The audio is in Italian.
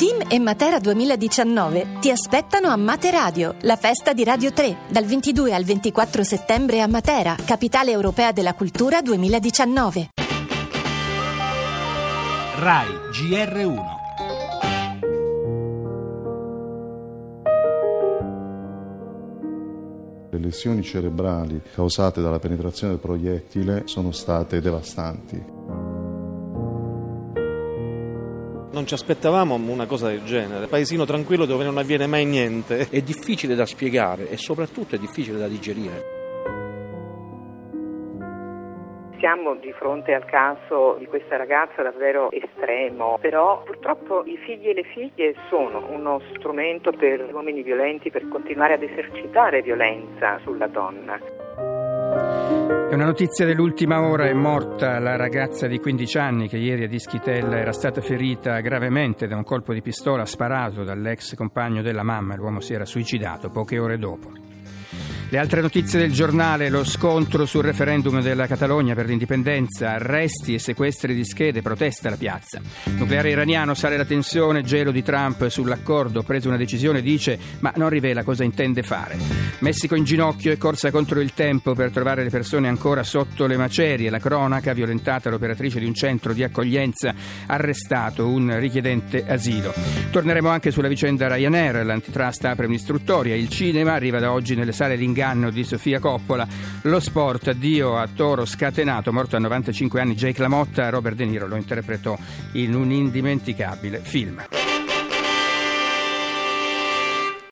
Team e Matera 2019 ti aspettano a Mate Radio, la festa di Radio 3, dal 22 al 24 settembre a Matera, capitale europea della cultura 2019. RAI GR1 Le lesioni cerebrali causate dalla penetrazione del proiettile sono state devastanti. Non ci aspettavamo una cosa del genere. Paesino tranquillo dove non avviene mai niente. È difficile da spiegare e soprattutto è difficile da digerire. Siamo di fronte al caso di questa ragazza davvero estremo, però purtroppo i figli e le figlie sono uno strumento per gli uomini violenti per continuare ad esercitare violenza sulla donna. È una notizia dell'ultima ora, è morta la ragazza di 15 anni che ieri a Dischitella era stata ferita gravemente da un colpo di pistola sparato dall'ex compagno della mamma, l'uomo si era suicidato poche ore dopo. Le altre notizie del giornale, lo scontro sul referendum della Catalogna per l'indipendenza, arresti e sequestri di schede, protesta alla piazza. Nucleare iraniano, sale la tensione, gelo di Trump sull'accordo, preso una decisione, dice ma non rivela cosa intende fare. Messico in ginocchio e corsa contro il tempo per trovare le persone ancora sotto le macerie. La cronaca, violentata l'operatrice di un centro di accoglienza, arrestato un richiedente asilo. Torneremo anche sulla vicenda Ryanair, l'antitrust apre un'istruttoria, il cinema arriva da oggi nelle sale linguistiche inganno di Sofia Coppola. Lo sport, addio a Toro scatenato, morto a 95 anni Jake LaMotta, Robert De Niro lo interpretò in un indimenticabile film.